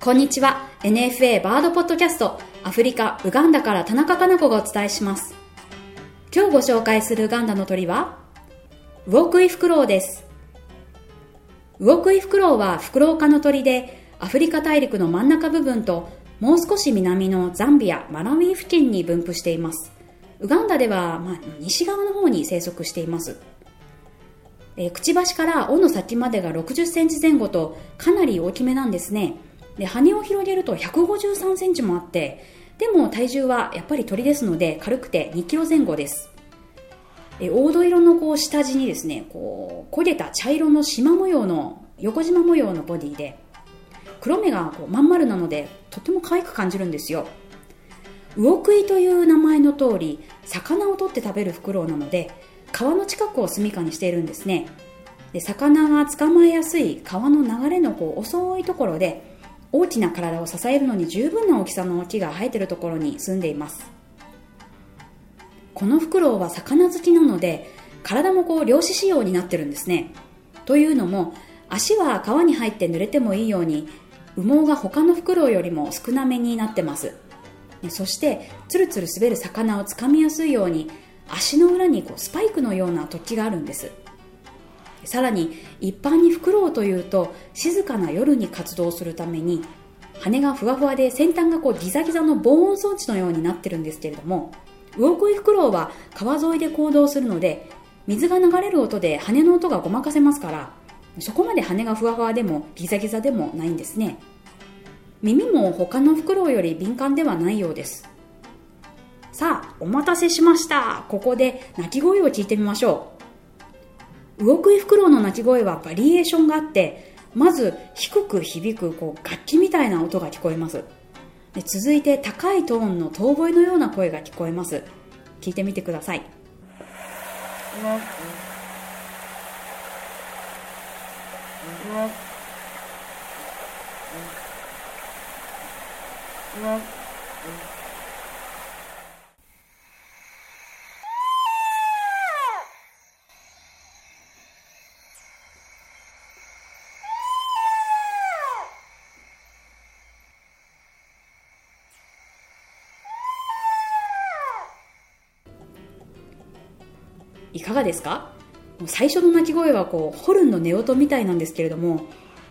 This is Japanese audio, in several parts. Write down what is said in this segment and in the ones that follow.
こんにちは。NFA バードポッドキャストアフリカウガンダから田中かな子がお伝えします。今日ご紹介するウガンダの鳥はウォークイフクロウです。ウォークイフクロウはフクロウ科の鳥でアフリカ大陸の真ん中部分ともう少し南のザンビア、マラウィ付近に分布しています。ウガンダでは、まあ、西側の方に生息しています。えー、くちばしから尾の先までが60センチ前後とかなり大きめなんですね。で、羽を広げると153センチもあって、でも体重はやっぱり鳥ですので軽くて2キロ前後です。え黄土色のこう下地にですね、こう焦げた茶色の縞模様の横縞模様のボディで、黒目がこうまん丸なのでとても可愛く感じるんですよ。魚食いという名前の通り、魚を取って食べるフクロウなので、川の近くを住処にしているんですね。で魚が捕まえやすい川の流れのこう遅いところで大きな体を支えるのに十分な大きさの木が生えているところに住んでいます。このフクロウは魚好きなので体もこう漁師仕様になってるんですね。というのも足は川に入って濡れてもいいように羽毛が他のフクロウよりも少なめになってます。そしてツルツル滑る魚をつかみやすいように足の裏にこうスパイクのような突起があるんです。さらに一般にフクロウというと静かな夜に活動するために羽がふわふわで先端がこうギザギザの防音装置のようになってるんですけれども魚食いフクロウは川沿いで行動するので水が流れる音で羽の音がごまかせますからそこまで羽がふわふわでもギザギザでもないんですね。耳も他のフクロウより敏感ではないようです。さあお待たせしました。ここで鳴き声を聞いてみましょう。動くいフクロウの鳴き声はバリエーションがあって、まず低く響くこう楽器みたいな音が聞こえます。で続いて高いトーンの遠吠えのような声が聞こえます。聞いてみてください。いかがですか？最初の鳴き声はこうホルンの寝音みたいなんですけれども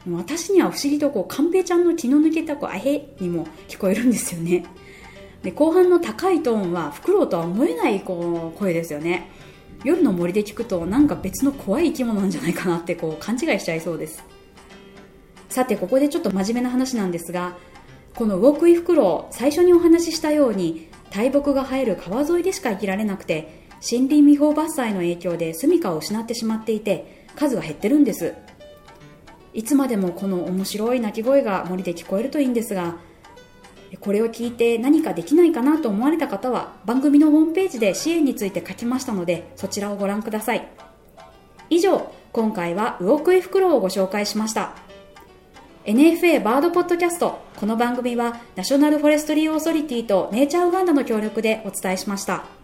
私には不思議とこうカンペイちゃんの気の抜けたこうあへにも聞こえるんですよね。で後半の高いトーンはフクロウとは思えないこう声ですよね。夜の森で聞くとなんか別の怖い生き物なんじゃないかなってこう勘違いしちゃいそうです。さてここでちょっと真面目な話なんですがこのウォークイフクロウ最初にお話ししたように大木が生える川沿いでしか生きられなくて森林未法伐採の影響で住処を失ってしまっていて数が減ってるんです。いつまでもこの面白い鳴き声が森で聞こえるといいんですがこれを聞いて何かできないかなと思われた方は番組のホームページで支援について書きましたのでそちらをご覧ください。以上今回はウオクイフクロウをご紹介しました。NFA バードポッドキャストこの番組はナショナルフォレストリーオーソリティとネイチャーウガンダの協力でお伝えしました。